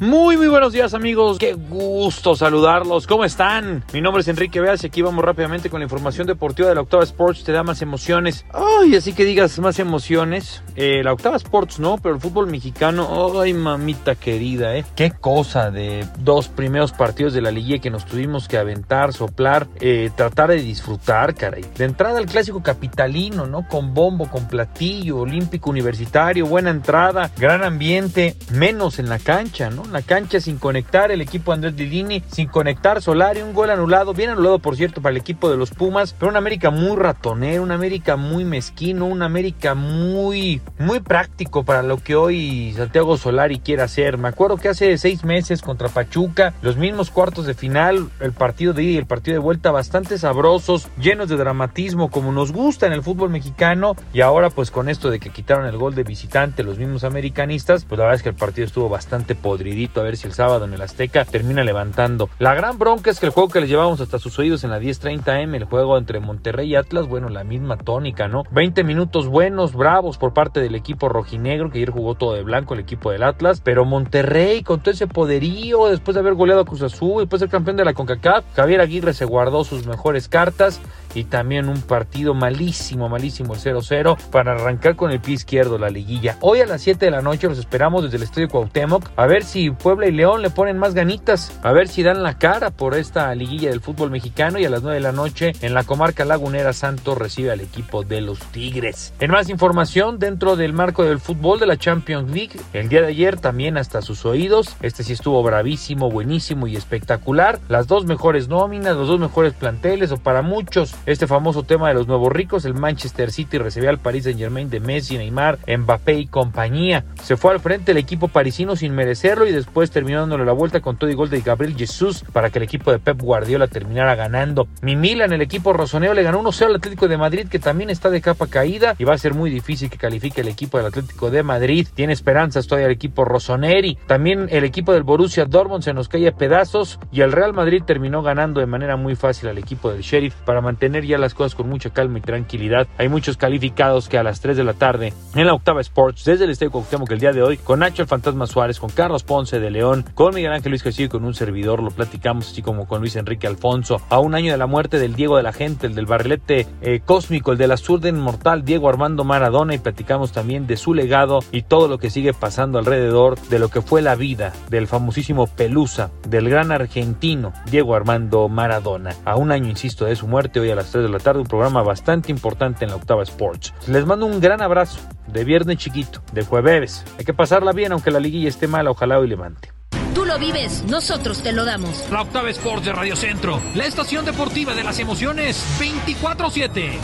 Muy, muy buenos días amigos, qué gusto saludarlos, ¿cómo están? Mi nombre es Enrique Veas y aquí vamos rápidamente con la información deportiva de la Octava Sports, te da más emociones. Ay, así que digas más emociones. Eh, la Octava Sports no, pero el fútbol mexicano, ay mamita querida, ¿eh? Qué cosa de dos primeros partidos de la liga que nos tuvimos que aventar, soplar, eh, tratar de disfrutar, caray. De entrada al clásico capitalino, ¿no? Con bombo, con platillo, olímpico universitario, buena entrada, gran ambiente, menos en la cancha, ¿no? La cancha sin conectar el equipo Andrés Lilini, sin conectar Solari, un gol anulado, bien anulado por cierto para el equipo de los Pumas, pero una América muy ratonero, una América muy mezquino, una América muy, muy práctico para lo que hoy Santiago Solari quiere hacer. Me acuerdo que hace seis meses contra Pachuca, los mismos cuartos de final, el partido de ida y el partido de vuelta bastante sabrosos, llenos de dramatismo como nos gusta en el fútbol mexicano y ahora pues con esto de que quitaron el gol de visitante los mismos americanistas, pues la verdad es que el partido estuvo bastante podrido a ver si el sábado en el Azteca termina levantando. La gran bronca es que el juego que les llevamos hasta sus oídos en la 10:30M, el juego entre Monterrey y Atlas, bueno, la misma tónica, ¿no? 20 minutos buenos, bravos por parte del equipo rojinegro, que ayer jugó todo de blanco el equipo del Atlas, pero Monterrey con todo ese poderío, después de haber goleado a Cruz Azul, después de ser campeón de la CONCACAF, Javier Aguirre se guardó sus mejores cartas y también un partido malísimo, malísimo el 0-0 para arrancar con el pie izquierdo la liguilla. Hoy a las 7 de la noche los esperamos desde el Estadio Cuauhtémoc a ver si Puebla y León le ponen más ganitas, a ver si dan la cara por esta liguilla del fútbol mexicano y a las 9 de la noche en la comarca lagunera Santos recibe al equipo de los Tigres. En más información dentro del marco del fútbol de la Champions League, el día de ayer también hasta sus oídos, este sí estuvo bravísimo, buenísimo y espectacular, las dos mejores nóminas, los dos mejores planteles o para muchos este famoso tema de los nuevos ricos, el Manchester City recibió al Paris Saint Germain de Messi, Neymar, Mbappé y compañía. Se fue al frente el equipo parisino sin merecerlo y después terminó dándole la vuelta con todo y gol de Gabriel Jesús para que el equipo de Pep Guardiola terminara ganando. Mi Milan, el equipo rosoneo, le ganó 1-0 al Atlético de Madrid que también está de capa caída y va a ser muy difícil que califique el equipo del Atlético de Madrid. Tiene esperanzas todavía el equipo rosoneri. También el equipo del Borussia Dortmund se nos cae a pedazos y el Real Madrid terminó ganando de manera muy fácil al equipo del Sheriff para mantener ya las cosas con mucha calma y tranquilidad. Hay muchos calificados que a las 3 de la tarde en la Octava Sports desde el Estadio Cuauhtémoc el día de hoy con Nacho el Fantasma Suárez, con Carlos Ponce de León, con Miguel Ángel Luis Castillo y con un servidor. Lo platicamos así como con Luis Enrique Alfonso. A un año de la muerte del Diego de la Gente, el del barrilete eh, cósmico, el de la zurda inmortal Diego Armando Maradona y platicamos también de su legado y todo lo que sigue pasando alrededor de lo que fue la vida del famosísimo Pelusa, del gran argentino Diego Armando Maradona. A un año, insisto, de su muerte, hoy a las 3 de la tarde, un programa bastante importante en la Octava Sports. Les mando un gran abrazo de viernes chiquito, de jueves. Hay que pasarla bien aunque la liguilla esté mala, ojalá hoy levante. Tú lo vives, nosotros te lo damos. La Octava Sports de Radio Centro, la estación deportiva de las emociones 24-7.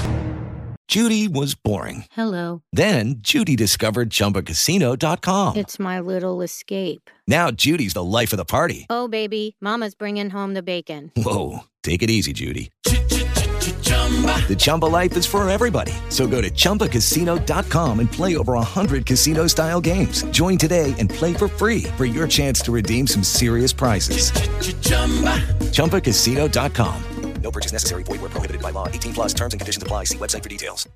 Judy was boring. Hello. Then Judy discovered chumbacasino.com. It's my little escape. Now Judy's the life of the party. Oh, baby, Mama's bringing home the bacon. Whoa. Take it easy, Judy. The Chumba life is for everybody. So go to ChumbaCasino.com and play over 100 casino style games. Join today and play for free for your chance to redeem some serious prizes. ChumbaCasino.com. No purchase necessary. Void where prohibited by law. 18 plus terms and conditions apply. See website for details.